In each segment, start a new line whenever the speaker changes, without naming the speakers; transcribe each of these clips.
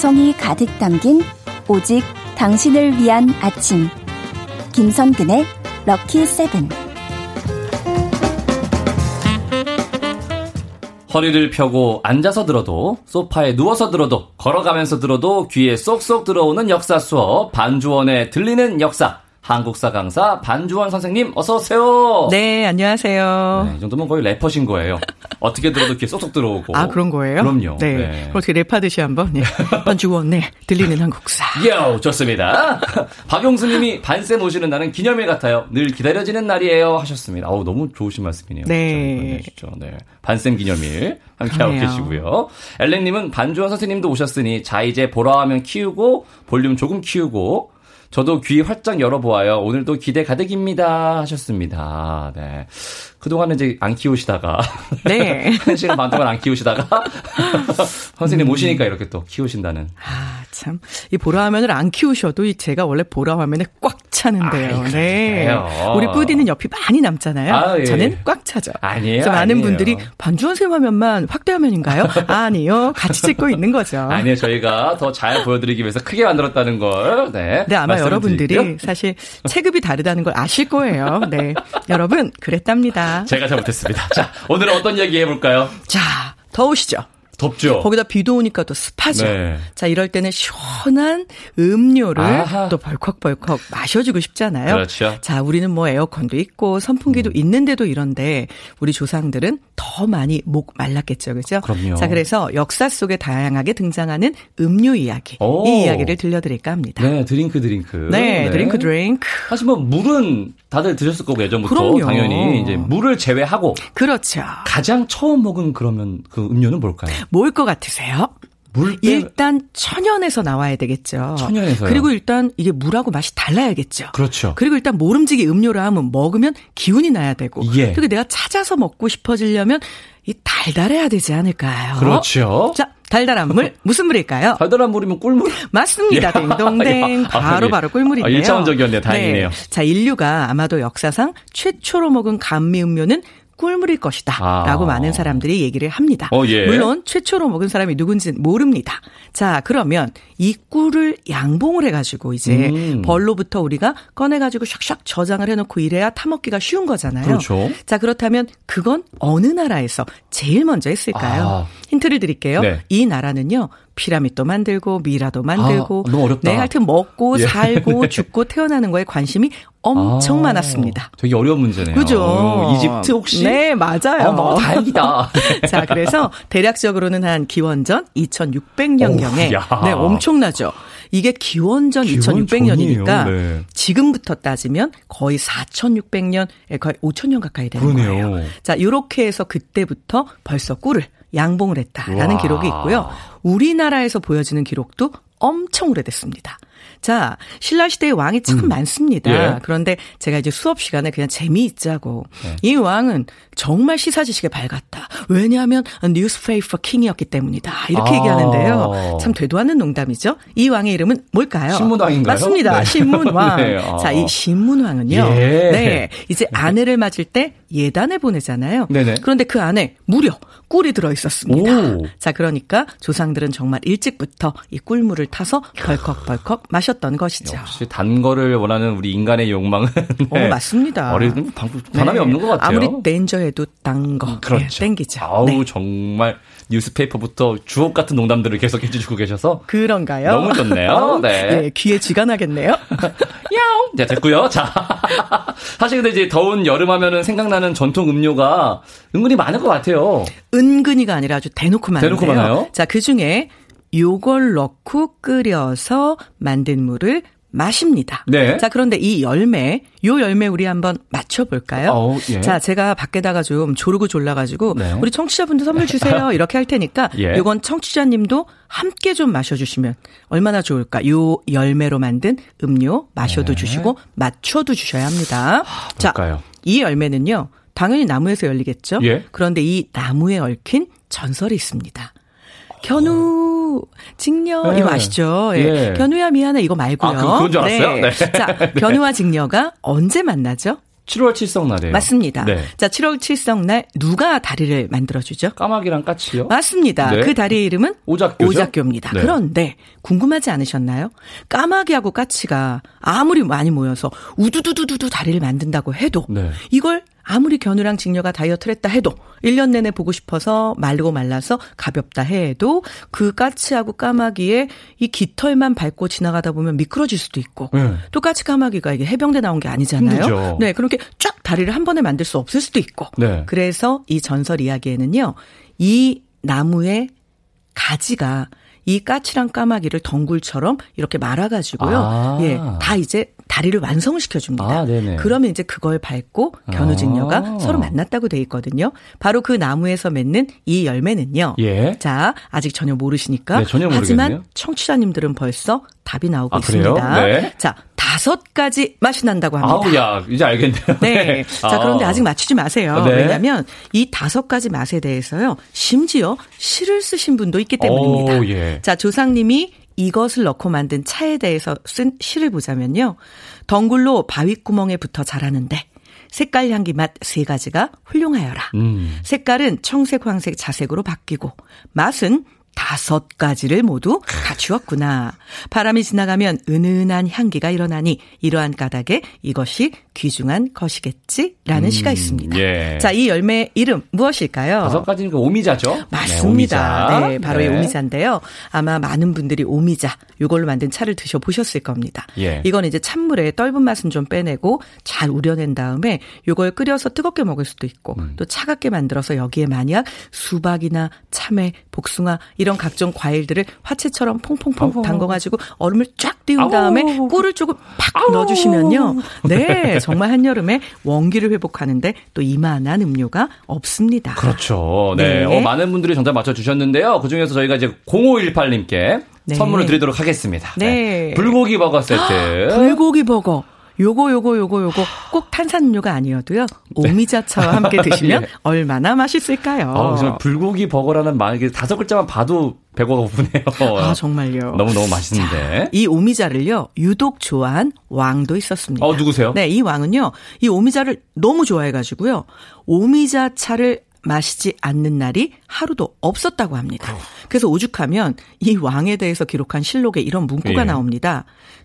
정성이 가득 담긴 오직 당신을 위한 아침. 김선근의 럭키 세븐.
허리를 펴고 앉아서 들어도, 소파에 누워서 들어도, 걸어가면서 들어도 귀에 쏙쏙 들어오는 역사 수업, 반주원에 들리는 역사. 한국사 강사 반주원 선생님 어서 오세요.
네, 안녕하세요.
네, 이 정도면 거의 래퍼신 거예요. 어떻게 들어도 귀에 쏙쏙 들어오고.
아, 그런 거예요?
그럼요.
네.
네.
어떻게 랩하듯이 한번 네. 반주원 네, 들리는 한국사.
요, 좋습니다. 박용수 님이 반쌤 오시는 날은 기념일 같아요. 늘 기다려지는 날이에요. 하셨습니다. 어우, 너무 좋으신 말씀이네요.
네.
진짜. 네. 반쌤 기념일 함께하고
그러네요.
계시고요. 엘렌 님은 반주원 선생님도 오셨으니 자 이제 보라 하면 키우고 볼륨 조금 키우고 저도 귀 활짝 열어보아요. 오늘도 기대 가득입니다. 하셨습니다. 네. 그동안은 이제 안 키우시다가.
네.
한 시간 반 동안 안 키우시다가. 선생님 오시니까 이렇게 또 키우신다는.
아, 참. 이 보라 화면을 안 키우셔도 이 제가 원래 보라 화면에 꽉 차는데요.
아이,
네. 우리 뿌디는 옆이 많이 남잖아요.
아, 예.
저는 꽉 차죠.
아니에요,
그래서 많은
아니에요.
분들이 반주원 쌤 화면만 확대 화면인가요? 아니요. 같이 찍고 있는 거죠.
아니요, 저희가 더 잘 보여드리기 위해서 크게 만들었다는 걸, 네.
네, 아마 여러분들이
드릴게요.
사실 체급이 다르다는 걸 아실 거예요. 네. 여러분, 그랬답니다.
제가 잘못했습니다. 자, 오늘은 어떤 이야기 해볼까요?
자, 더우시죠?
덥죠?
거기다 비도 오니까 또 습하죠.
네.
자, 이럴 때는 시원한 음료를
아하.
또 벌컥벌컥 마셔주고 싶잖아요.
그렇죠.
자, 우리는 뭐 에어컨도 있고 선풍기도 있는데도 이런데 우리 조상들은 더 많이 목 말랐겠죠. 그죠?
그럼요.
자, 그래서 역사 속에 다양하게 등장하는 음료 이야기.
오.
이 이야기를 들려드릴까 합니다.
네, 드링크, 드링크.
네, 드링크 드링크.
사실 뭐, 물은 다들 드셨을 거고, 예전부터.
그럼요.
당연히. 이제 물을 제외하고,
그렇죠.
가장 처음 먹은 그러면 그 음료는 뭘까요?
뭘 것 같으세요?
물 빼-
일단 천연에서 나와야 되겠죠.
천연에서요?
그리고 일단 이게 물하고 맛이 달라야겠죠.
그렇죠.
그리고 일단 모름지기 음료를 하면 먹으면 기운이 나야 되고.
예.
그리고 내가 찾아서 먹고 싶어지려면 이 달달해야 되지 않을까요?
그렇죠.
자, 달달한 물 무슨 물일까요?
달달한 물이면 꿀물?
맞습니다.
아,
바로
예.
바로 꿀물인데요.
아, 일차원적이었네요. 다행이네요.
네. 자, 인류가 아마도 역사상 최초로 먹은 감미 음료는 꿀물일 것이다.
아.
라고 많은 사람들이 얘기를 합니다.
어, 예.
물론 최초로 먹은 사람이 누군지는 모릅니다. 자, 그러면 이 꿀을 양봉을 해가지고 이제
음.
벌로부터 우리가 꺼내가지고 샥샥 저장을 해놓고 이래야 타먹기가 쉬운 거잖아요.
그렇죠.
자, 그렇다면 그건 어느 나라에서 제일 먼저 했을까요?
아.
힌트를 드릴게요.
네.
이 나라는요. 피라미드도 만들고 미라도 만들고
아, 너무 어렵다.
네, 하여튼 먹고
예.
살고 죽고 태어나는 거에 관심이 엄청
아,
많았습니다.
되게 어려운 문제네요.
그죠?
어, 이집트 혹시?
네, 맞아요.
어, 뭐, 다행이다.
자, 그래서 대략적으로는 한 기원전 2600년경에
오, 야.
네, 엄청 나죠. 이게 기원전
기원전이에요.
2600년이니까
네.
지금부터 따지면 거의 4600년, 예, 거의 5000년 가까이 되는
그러네요.
거예요. 자, 이렇게 해서 그때부터 벌써 꿀을 양봉을 했다라는
와.
기록이 있고요. 우리나라에서 보여지는 기록도 엄청 오래됐습니다. 자, 신라시대의 왕이 참 많습니다.
예.
그런데 제가 이제 수업 시간에 그냥 재미있자고 이 왕은 정말 시사 지식에 밝았다. 왜냐하면 뉴스페이퍼 킹이었기 때문이다. 이렇게
아.
얘기하는데요. 참 되도 않는 농담이죠. 이 왕의 이름은 뭘까요?
신문왕인가요?
맞습니다.
네.
신문왕.
네, 아.
자, 이 신문왕은요.
예.
네. 이제 아내를 맞을 때 예단에 보내잖아요.
네네.
그런데 그 안에 무려 꿀이 들어 있었습니다.
오.
자, 그러니까 조상들은 정말 일찍부터 이 꿀물을 타서 벌컥벌컥 마셨던 것이죠.
역시 단 거를 원하는 우리 인간의 욕망은.
어, 맞습니다.
어린 변함이
네.
없는 것 같아요.
아무리 댄저해도 딴 거.
그렇죠.
네, 땡기죠.
아우,
네.
정말 뉴스페이퍼부터 주옥 같은 농담들을 계속 해주시고 계셔서.
그런가요?
너무 좋네요. 네.
예, 귀에 쥐가 나겠네요.
야옹! 네, 됐고요. 자. 사실 근데 이제 더운 여름 하면은 생각나는 전통 음료가 은근히 많을 것 같아요.
은근히가 아니라 아주 대놓고 많은데요.
대놓고 많아요?
자, 그 중에 요걸 넣고 끓여서 만든 물을 마십니다.
네.
자, 그런데 이 열매, 요 열매 우리 한번 맞춰볼까요?
어우, 예.
자, 제가 밖에다가 좀 조르고 졸라가지고
네.
우리 청취자분들 선물 주세요. 이렇게 할 테니까
예.
요건 청취자님도 함께 좀 마셔주시면 얼마나 좋을까. 요 열매로 만든 음료 마셔도 주시고 맞춰도 주셔야 합니다. 자,
네. 뭘까요?
이 열매는요. 당연히 나무에서 열리겠죠.
예.
그런데 이 나무에 얽힌 전설이 있습니다. 견우, 직녀,
네.
이거 아시죠? 예.
예.
견우야 미안해 이거 말고요.
아, 그- 그건 줄 알았어요? 네.
자, 견우와 직녀가 언제 만나죠?
7월 칠성날이에요.
맞습니다.
네.
자, 7월 칠성날 누가 다리를 만들어주죠?
까마귀랑 까치요?
맞습니다.
네.
그 다리의 이름은
오작교죠?
오작교입니다.
네.
그런데 궁금하지 않으셨나요? 까마귀하고 까치가 아무리 많이 모여서 우두두두두두 다리를 만든다고 해도
네.
이걸 아무리 겨누랑 직녀가 다이어트를 했다 해도 1년 내내 보고 싶어서 마르고 말라서 가볍다 해도 그 까치하고 까마귀의 이 깃털만 밟고 지나가다 보면 미끄러질 수도 있고
네.
또 까치 까마귀가 이게 해병대 나온 게 아니잖아요.
힘들죠.
네, 그렇게 쫙 다리를 한 번에 만들 수 없을 수도 있고.
네.
그래서 이 전설 이야기에는요. 이 나무의 가지가 이 까치랑 까마귀를 덩굴처럼 이렇게 말아가지고요.
아.
예, 다 이제 다리를 완성을 시켜줍니다.
아, 네네.
그러면 이제 그걸 밟고 견우직녀가
아.
서로 만났다고 돼 있거든요. 바로 그 나무에서 맺는 이 열매는요.
예.
자, 아직 전혀 모르시니까.
네, 전혀
하지만. 청취자님들은 벌써 답이 나오고
아?
있습니다.
네.
자, 다섯 가지 맛이 난다고 합니다.
아우, 야, 이제 알겠네요.
네. 자, 그런데 아직 맞추지 마세요.
네.
왜냐하면 이 다섯 가지 맛에 대해서요. 심지어 시를 쓰신 분도 있기 때문입니다.
오, 예.
자, 조상님이 이것을 넣고 만든 차에 대해서 쓴 시를 보자면요. 덩굴로 바윗구멍에 붙어 자라는데 색깔, 향기, 맛 세 가지가 훌륭하여라.
음.
색깔은 청색, 황색, 자색으로 바뀌고 맛은 다섯 가지를 모두 갖추었구나. 바람이 지나가면 은은한 향기가 일어나니 이러한 까닭에 이것이 귀중한 것이겠지라는
음,
시가 있습니다.
예.
자, 이 열매 이름 무엇일까요?
다섯 가지니까 오미자죠?
맞습니다.
네, 오미자.
네, 바로 이 오미자인데요. 아마 많은 분들이 오미자 이걸로 만든 차를 드셔 보셨을 겁니다.
예.
이건 이제 찬물에 떫은 맛은 좀 빼내고 잘 우려낸 다음에 이걸 끓여서 뜨겁게 먹을 수도 있고
음.
또 차갑게 만들어서 여기에 만약 수박이나 참외, 복숭아 이런 각종 과일들을 화채처럼 퐁퐁퐁
아우.
담궈 가지고 얼음을 쫙 띄운. 다음에 꿀을 조금 팍 넣어 주시면요. 네, 정말 한여름에 원기를 회복하는데 또 이만한 음료가 없습니다.
그렇죠. 네.
네.
어, 많은 분들이 정답 맞춰주셨는데요. 그 중에서 저희가 이제 0518님께
네.
선물을 드리도록 하겠습니다.
네.
불고기 버거 세트.
불고기 버거. 요거 요거 요거 요거 꼭 탄산음료가 아니어도요. 오미자차와 함께 드시면
예.
얼마나 맛있을까요?
아, 정말 불고기 버거라는 말, 이게 다섯 글자만 봐도 배가 고프네요.
아, 정말요.
너무너무 맛있는데.
이 오미자를요, 유독 좋아한 왕도 있었습니다.
어, 누구세요?
네, 이 왕은요, 이 오미자를 너무 좋아해가지고요, 오미자 차를 마시지 않는 날이 하루도 없었다고 합니다. 그래서 오죽하면 이 왕에 대해서 기록한 실록에 이런 문구가
예.
나옵니다.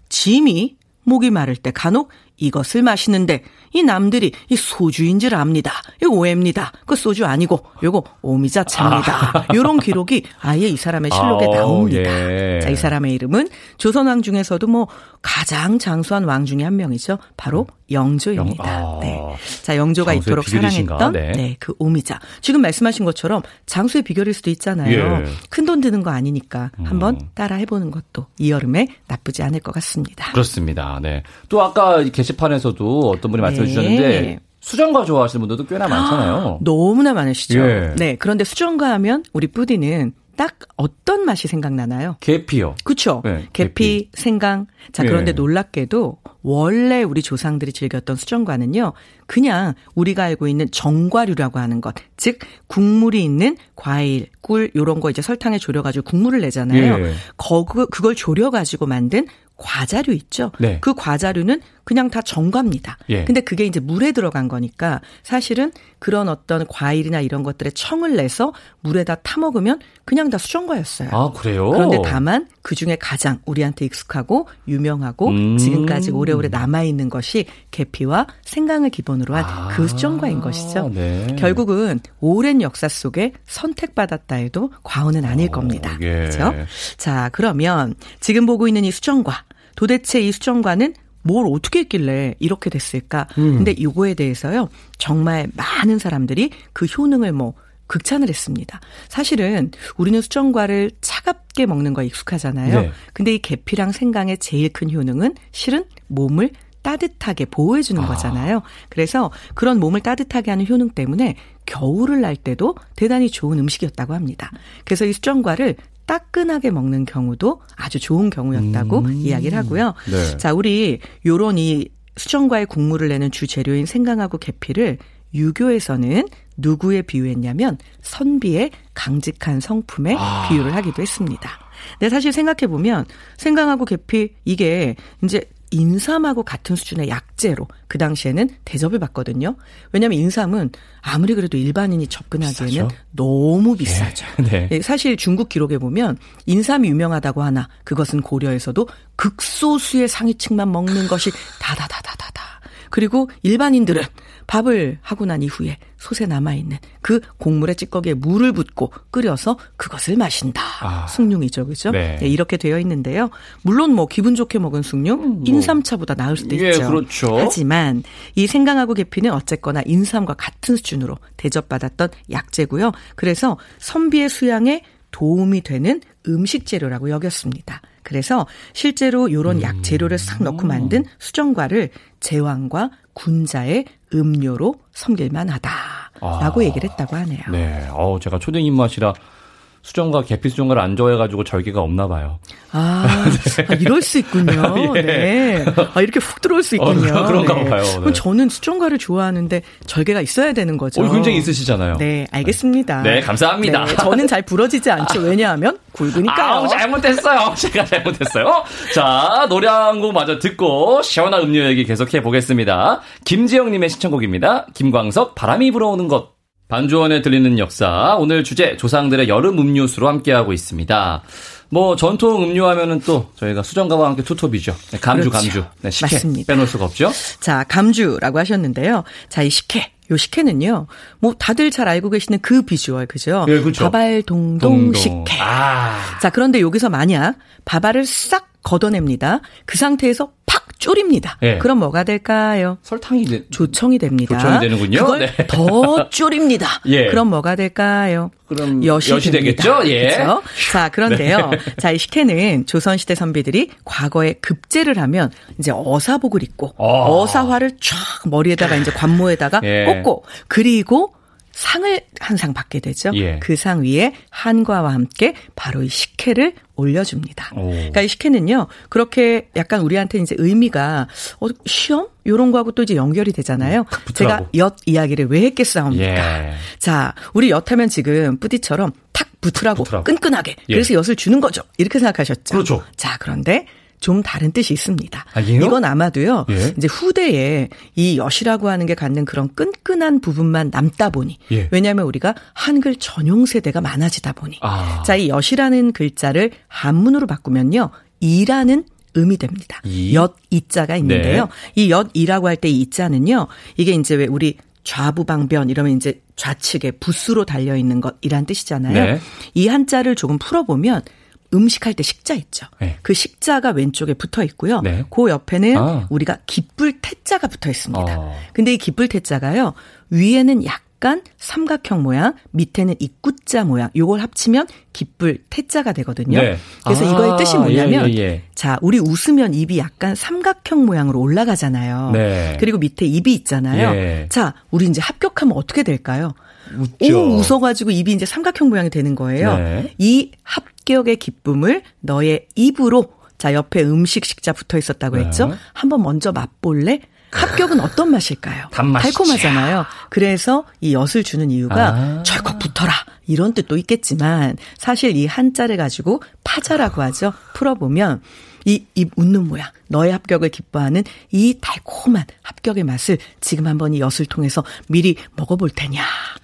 짐이 목이 마를 때 간혹 이것을 마시는데 이 남들이 이 소주인 줄 압니다. 이거 오해입니다. 그 소주 아니고 요거 오미자차입니다. 요런 기록이 아예 이 사람의 실록에
아우,
나옵니다.
예.
자, 이 사람의 이름은 조선왕 중에서도 뭐 가장 장수한 왕 중에 한 명이죠. 바로 영조입니다.
영- 아.
네. 자, 영조가 이토록
비결이신가?
사랑했던
네.
네. 그 오미자. 지금 말씀하신 것처럼 장수의 비결일 수도 있잖아요.
예.
큰돈 드는 거 아니니까 한번
음.
따라 해보는 것도 이 여름에 나쁘지 않을 것 같습니다.
그렇습니다. 네. 또 아까 이게 시판에서도 어떤 분이 말씀해
네.
주셨는데 수정과 좋아하시는 분들도 꽤나 많잖아요.
너무나 많으시죠.
예.
네. 그런데 수정과 하면 우리 뿌디는 딱 어떤 맛이 생각나나요?
계피요.
그렇죠.
네,
계피, 생강. 자,
예.
그런데 놀랍게도 원래 우리 조상들이 즐겼던 수정과는요. 그냥 우리가 알고 있는 정과류라고 하는 것. 즉 국물이 있는 과일, 꿀 요런 거 이제 설탕에 졸여 가지고 국물을 내잖아요.
예.
거 그걸 졸여 가지고 만든 과자류 있죠.
네.
그 과자류는 그냥 다 정과입니다.
예.
근데 그게 이제 물에 들어간 거니까 사실은 그런 어떤 과일이나 이런 것들의 청을 내서 물에다 타 먹으면 그냥 다 수정과였어요.
아, 그래요?
그런데 다만 그 중에 가장 우리한테 익숙하고 유명하고
음.
지금까지 오래오래 남아 있는 것이 계피와 생강을 기본으로 한
아,
그 수정과인 것이죠.
네.
결국은 오랜 역사 속에 선택받았다 해도 과언은 아닐 겁니다.
예.
그렇죠? 자, 그러면 지금 보고 있는 이 수정과 도대체 이 수정과는 뭘 어떻게 했길래 이렇게 됐을까?
음.
근데 이거에 대해서요. 정말 많은 사람들이 그 효능을 뭐 극찬을 했습니다. 사실은 우리는 수정과를 차갑게 먹는 거 익숙하잖아요.
네.
근데 이 계피랑 생강의 제일 큰 효능은 실은 몸을 따뜻하게 보호해주는
아.
거잖아요. 그래서 그런 몸을 따뜻하게 하는 효능 때문에 겨울을 날 때도 대단히 좋은 음식이었다고 합니다. 그래서 이 수정과를 따끈하게 먹는 경우도 아주 좋은 경우였다고
음.
이야기를 하고요.
네.
자, 우리 요런 이 수정과의 국물을 내는 주 재료인 생강하고 계피를 유교에서는 누구에 비유했냐면 선비의 강직한 성품에 비유를 하기도 했습니다. 근데 사실 생각해 보면 생강하고 계피 이게 이제 인삼하고 같은 수준의 약재로 그 당시에는 대접을 받거든요. 왜냐하면 인삼은 아무리 그래도 일반인이 접근하기에는 비싸죠? 너무 비싸죠. 네. 네. 사실 중국 기록에 보면 인삼이 유명하다고 하나 그것은 고려에서도 극소수의 상위층만 먹는 것이 다다다다다다. 그리고 일반인들은 밥을 하고 난 이후에 솥에 남아있는 그 곡물의 찌꺼기에 물을 붓고 끓여서 그것을 마신다. 아. 숭늉이죠. 그죠? 네. 네. 이렇게 되어 있는데요. 물론 뭐 기분 좋게 먹은 숭늉, 음, 뭐. 인삼차보다 나을 수도
예,
있죠.
그렇죠.
하지만 이 생강하고 계피는 어쨌거나 인삼과 같은 수준으로 대접받았던 약재고요. 그래서 선비의 수양에 도움이 되는 음식 재료라고 여겼습니다. 그래서 실제로 요런 음. 약 재료를 싹 넣고 만든 수정과를 제왕과 군자의 음료로 섬길만 하다라고 아. 얘기를 했다고 하네요.
네. 어 제가 초등 입맛이라 수정과 계피 수정과를 안 좋아해가지고 절개가 없나 봐요.
아, 네. 아 이럴 수 있군요. 예. 네. 아, 이렇게 훅 들어올 수 있군요.
어, 그런가 네. 봐요. 네.
그럼 저는 수정과를 좋아하는데 절개가 있어야 되는 거죠.
어, 굉장히 있으시잖아요.
네, 알겠습니다.
네, 감사합니다. 네,
저는 잘 부러지지 않죠. 왜냐하면 굵으니까요.
아, 잘못했어요. 제가 잘못했어요. 자, 노래 한 곡 마저 듣고 시원한 음료 얘기 계속해 보겠습니다. 김지영님의 신청곡입니다. 김광석 바람이 불어오는 것. 반주원에 들리는 역사 오늘 주제 조상들의 여름 음료수로 함께하고 있습니다. 뭐 전통 음료 하면은 또 저희가 수정과와 함께 투톱이죠. 네, 감주 그렇죠. 감주. 네, 식혜 맞습니다. 빼놓을 수가 없죠.
자 감주라고 하셨는데요. 자 이 식혜 요 식혜는요, 뭐 다들 잘 알고 계시는 그 비주얼, 그죠?
예, 그렇죠.
바발 동동, 식혜. 아. 자, 그런데 여기서 만약 바발을 싹 걷어냅니다. 그 상태에서 팍 졸입니다. 네. 그럼 뭐가 될까요?
설탕이 되...
조청이 됩니다.
조청이 되는군요.
그걸 네. 더 졸입니다. 예. 그럼 뭐가 될까요?
그럼 여시, 여시 되겠죠? 예.
그렇죠? 자, 그런데요. 네. 자, 이 식혜는 조선 시대 선비들이 과거에 급제를 하면 이제 어사복을 입고 어. 사화를쫙 머리에다가 이제 관모에다가 예. 꽂고 그리고 상을 항상 받게 되죠. 예. 그상 위에 한과와 함께 바로 이 식혜를 올려줍니다. 오. 그러니까 이 식혜는요, 그렇게 약간 우리한테 이제 의미가 어, 시험 요런 거하고 또 이제 연결이 되잖아요. 음, 제가 엿 이야기를 왜 했겠사옵니까? 예. 자, 우리 엿하면 지금 뿌디처럼 탁 붙으라고, 붙으라고. 끈끈하게. 예. 그래서 엿을 주는 거죠. 이렇게 생각하셨죠.
그렇죠.
자, 그런데 좀 다른 뜻이 있습니다.
아,
이건 아마도요. 예? 이제 후대에 이 엿이라고 하는 게 갖는 그런 끈끈한 부분만 남다 보니 예. 왜냐하면 우리가 한글 전용 세대가 많아지다 보니 아. 자이 엿이라는 글자를 한문으로 바꾸면요 이라는 음이 됩니다. 이? 엿 이자가 있는데요. 네. 이 엿 이라고 할 때이 이자는요. 이게 이제 왜 우리 좌부방변 이러면 이제 좌측에 붓으로 달려 있는 것이란 뜻이잖아요. 네. 이 한자를 조금 풀어보면 음식할 때 식자 있죠. 네. 그 식자가 왼쪽에 붙어 있고요. 네. 그 옆에는 아. 우리가 기쁠 태자가 붙어 있습니다. 어. 근데 이 기쁠 태자가요. 위에는 약간 삼각형 모양, 밑에는 입구자 모양. 요걸 합치면 기쁠 태자가 되거든요. 네. 그래서 아. 이거의 뜻이 뭐냐면 예, 예, 예. 자, 우리 웃으면 입이 약간 삼각형 모양으로 올라가잖아요. 네. 그리고 밑에 입이 있잖아요. 예. 자, 우리 이제 합격하면 어떻게 될까요?
웃죠.
오, 웃어가지고 입이 이제 삼각형 모양이 되는 거예요. 네. 이 합, 합격의 기쁨을 너의 입으로 자 옆에 음식 식자 붙어 있었다고 했죠. 네. 한번 먼저 맛볼래? 합격은 어떤 맛일까요?
단맛이죠.
달콤하잖아요. 그래서 이 엿을 주는 이유가 아. 철컥 붙어라 이런 뜻도 있겠지만 사실 이 한자를 가지고 파자라고 하죠. 풀어보면 이, 입 웃는 모양, 너의 합격을 기뻐하는 이 달콤한 합격의 맛을 지금 한번 이 엿을 통해서 미리 먹어볼 테냐.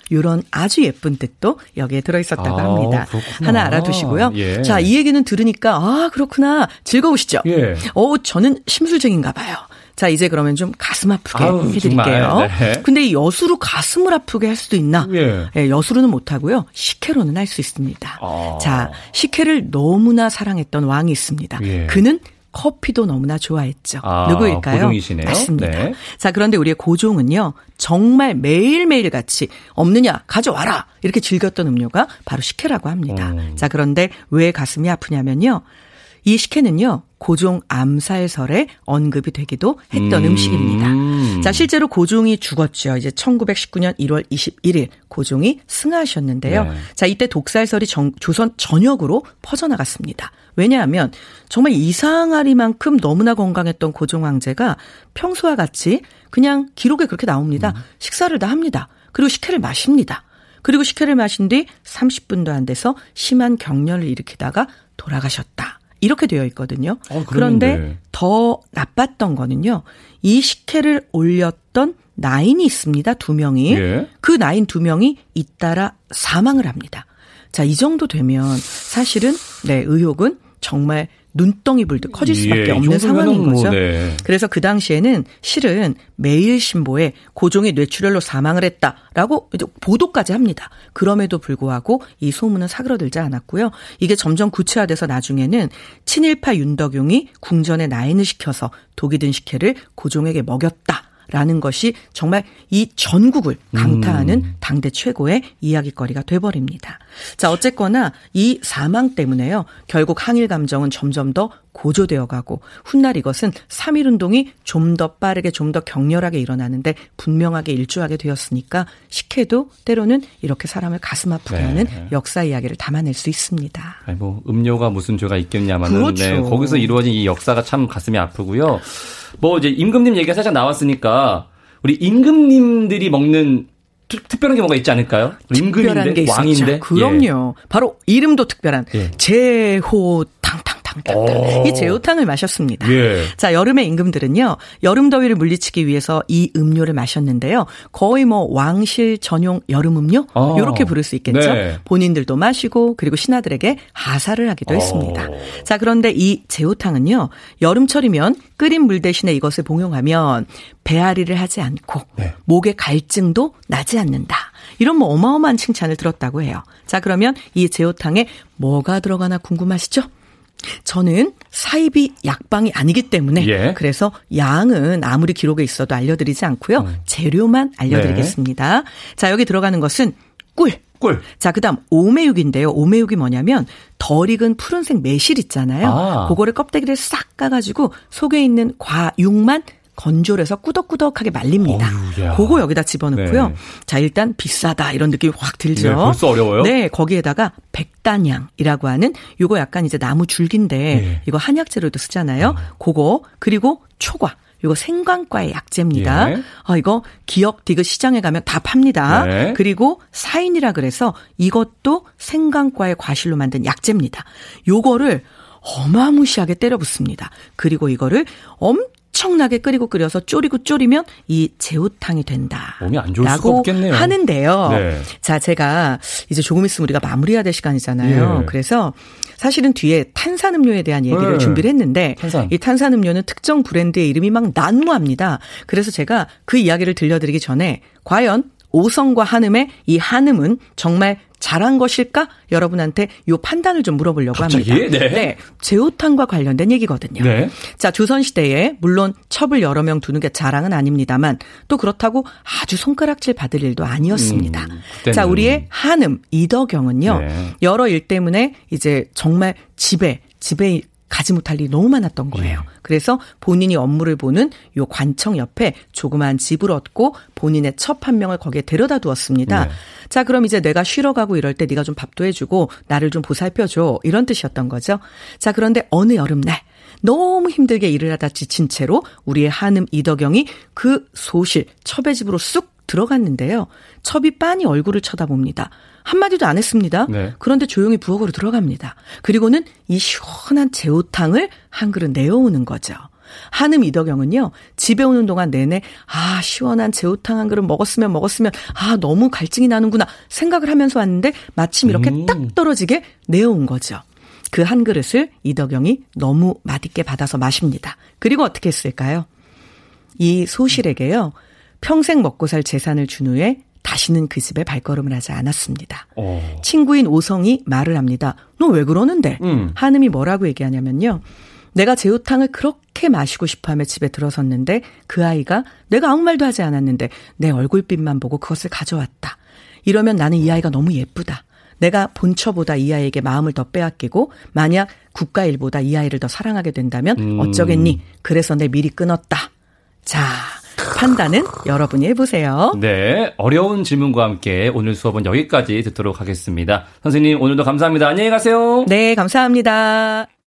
이런 아주 예쁜 뜻도 여기에 들어있었다고 아, 합니다.
그렇구나.
하나 알아두시고요. 예. 자, 이 얘기는 들으니까, 아, 그렇구나. 즐거우시죠?
예.
어, 저는 심술쟁인가 봐요. 자, 이제 그러면 좀 가슴 아프게 아우, 해드릴게요. 네. 근데 이 여수로 가슴을 아프게 할 수도 있나? 예. 예 여수로는 못하고요. 식혜로는 할 수 있습니다. 아. 자, 식혜를 너무나 사랑했던 왕이 있습니다. 예. 그는 커피도 너무나 좋아했죠. 아, 누구일까요?
고종이시네요.
맞습니다. 네. 자, 그런데 우리의 고종은요, 정말 매일매일 같이 없느냐, 가져와라! 이렇게 즐겼던 음료가 바로 식혜라고 합니다. 음. 자, 그런데 왜 가슴이 아프냐면요. 이 식혜는요, 고종 암살설에 언급이 되기도 했던 음. 식입니다 자, 실제로 고종이 죽었죠. 이제 1919년 1월 21일 고종이 승하하셨는데요. 네. 자, 이때 독살설이 정, 조선 전역으로 퍼져나갔습니다. 왜냐하면 정말 이상하리만큼 너무나 건강했던 고종 황제가 평소와 같이 그냥 기록에 그렇게 나옵니다. 음. 식사를 다 합니다. 그리고 식혜를 마십니다. 그리고 식혜를 마신 뒤 30분도 안 돼서 심한 경련을 일으키다가 돌아가셨다. 이렇게 되어 있거든요.
어,
그런데. 더 나빴던 거는요. 이 식혜를 올렸던 나인이 있습니다. 두 명이.
예.
그 나인 두 명이 잇따라 사망을 합니다. 자, 이 정도 되면 사실은 네, 의혹은 정말 눈덩이 불듯 커질 수밖에
예, 이
없는 상황인
뭐,
거죠.
네.
그래서 그 당시에는 실은 매일 신보에 고종이 뇌출혈로 사망을 했다라고 보도까지 합니다. 그럼에도 불구하고 이 소문은 사그러들지 않았고요. 이게 점점 구체화돼서 나중에는 친일파 윤덕용이 궁전에 나인을 시켜서 독이 든 식혜를 고종에게 먹였다. 라는 것이 정말 이 전국을 강타하는
음.
당대 최고의 이야기거리가 돼버립니다. 자, 어쨌거나 이 사망 때문에요. 결국 항일 감정은 점점 더 고조되어 가고 훗날 이것은 3.1 운동이 좀 더 빠르게 좀 더 격렬하게 일어나는데 분명하게 일조하게 되었으니까 식혜도 때로는 이렇게 사람을 가슴 아프게
네.
하는 역사 이야기를 담아낼 수 있습니다.
아니 뭐 음료가 무슨 죄가 있겠냐마는
그렇죠.
네, 거기서 이루어진 이 역사가 참 가슴이 아프고요. 뭐 이제 임금님 얘기가 살짝 나왔으니까 우리 임금님들이 먹는 특, 특별한 게 뭔가 있지 않을까요? 임금인데. 왕인데
그럼요. 바로 이름도 특별한
예.
제호 탕탕 탕탕.
오.
이 제호탕을 마셨습니다.
예.
자, 여름의 임금들은요. 여름 더위를 물리치기 위해서 이 음료를 마셨는데요. 거의 뭐 왕실 전용 여름 음료
아.
이렇게 부를 수 있겠죠.
네.
본인들도 마시고 그리고 신하들에게 하사를 하기도 했습니다.
오.
자, 그런데 이 제호탕은요. 여름철이면 끓인 물 대신에 이것을 복용하면 배앓이를 하지 않고
네.
목의 갈증도 나지 않는다. 이런 뭐 어마어마한 칭찬을 들었다고 해요. 자, 그러면 이 제호탕에 뭐가 들어가나 궁금하시죠? 저는 사입이 약방이 아니기 때문에
예.
그래서 양은 아무리 기록에 있어도 알려드리지 않고요. 재료만 알려드리겠습니다. 자, 여기 들어가는 것은 꿀.
꿀.
자, 그다음 오메육인데요. 오메육이 뭐냐면 덜 익은 푸른색 매실 있잖아요.
아.
그거를 껍데기를 싹 까가지고 속에 있는 과육만 건조를 해서 꾸덕꾸덕하게 말립니다.
어휴, 야.
그거 여기다 집어넣고요.
네.
자, 일단 비싸다 이런 느낌이 확 들죠.
네, 벌써 어려워요?
네, 거기에다가 백단향이라고 하는 요거 약간 이제 나무 줄기인데
네.
이거 한약재료도 쓰잖아요. 그거 그리고 초과 요거 생강과의 약재입니다.
예.
아, 이거 기억 디귿 시장에 가면 다 팝니다.
네.
그리고 사인이라 그래서 이것도 생강과의 과실로 만든 약재입니다. 요거를 어마무시하게 때려 붓습니다. 그리고 이거를 엄청 나게 끓이고 끓여서 졸이고 졸이면 이 제우탕이 된다.
몸이 안 좋을 수가 없겠네요.
하는데요.
네.
자, 제가 이제 조금 있으면 우리가 마무리해야 될 시간이잖아요.
예.
그래서 사실은 뒤에 탄산음료에 대한 얘기를
네.
준비를 했는데
탄산.
이 탄산음료는 특정 브랜드의 이름이 막 난무합니다. 그래서 제가 그 이야기를 들려드리기 전에 과연 오성과 한음의 이 한음은 정말 잘한 것일까? 여러분한테 요 판단을 좀 물어보려고
갑자기?
합니다.
네.
제호탕과 관련된 얘기거든요.
네.
자, 조선시대에 물론 첩을 여러 명 두는 게 자랑은 아닙니다만 또 그렇다고 아주 손가락질 받을 일도 아니었습니다.
음.
자, 우리의 한음 이덕영은요.
네.
여러 일 때문에 이제 정말 집에 집에 가지 못할 일이 너무 많았던 거예요. 그래서 본인이 업무를 보는 요 관청 옆에 조그만 집을 얻고 본인의 첩 한 명을 거기에 데려다 두었습니다.
네.
자, 그럼 이제 내가 쉬러 가고 이럴 때 네가 좀 밥도 해주고 나를 좀 보살펴줘 이런 뜻이었던 거죠. 자, 그런데 어느 여름날 너무 힘들게 일을 하다 지친 채로 우리의 한음 이덕영이 그 소실 첩의 집으로 쑥 들어갔는데요. 첩이 빤히 얼굴을 쳐다봅니다. 한마디도 안 했습니다.
네.
그런데 조용히 부엌으로 들어갑니다. 그리고는 이 시원한 제우탕을 한 그릇 내어오는 거죠. 한음 이덕영은요, 집에 오는 동안 내내, 아, 시원한 제우탕 한 그릇 먹었으면 먹었으면, 아, 너무 갈증이 나는구나 생각을 하면서 왔는데, 마침 이렇게
음.
딱 떨어지게 내어온 거죠. 그 한 그릇을 이덕영이 너무 맛있게 받아서 마십니다. 그리고 어떻게 했을까요? 이 소실에게요, 평생 먹고 살 재산을 준 후에 다시는 그 집에 발걸음을 하지 않았습니다.
어.
친구인 오성이 말을 합니다. 너 왜 그러는데?
음.
한음이 뭐라고 얘기하냐면요. 내가 제우탕을 그렇게 마시고 싶어 하며 집에 들어섰는데 그 아이가 내가 아무 말도 하지 않았는데 내 얼굴빛만 보고 그것을 가져왔다. 이러면 나는 이 아이가 너무 예쁘다. 내가 본처보다 이 아이에게 마음을 더 빼앗기고 만약 국가일보다 이 아이를 더 사랑하게 된다면
음.
어쩌겠니? 그래서 내 미리 끊었다. 자, 판단은 여러분이 해보세요.
네, 어려운 질문과 함께 오늘 수업은 여기까지 듣도록 하겠습니다. 선생님, 오늘도 감사합니다. 안녕히 가세요.
네, 감사합니다.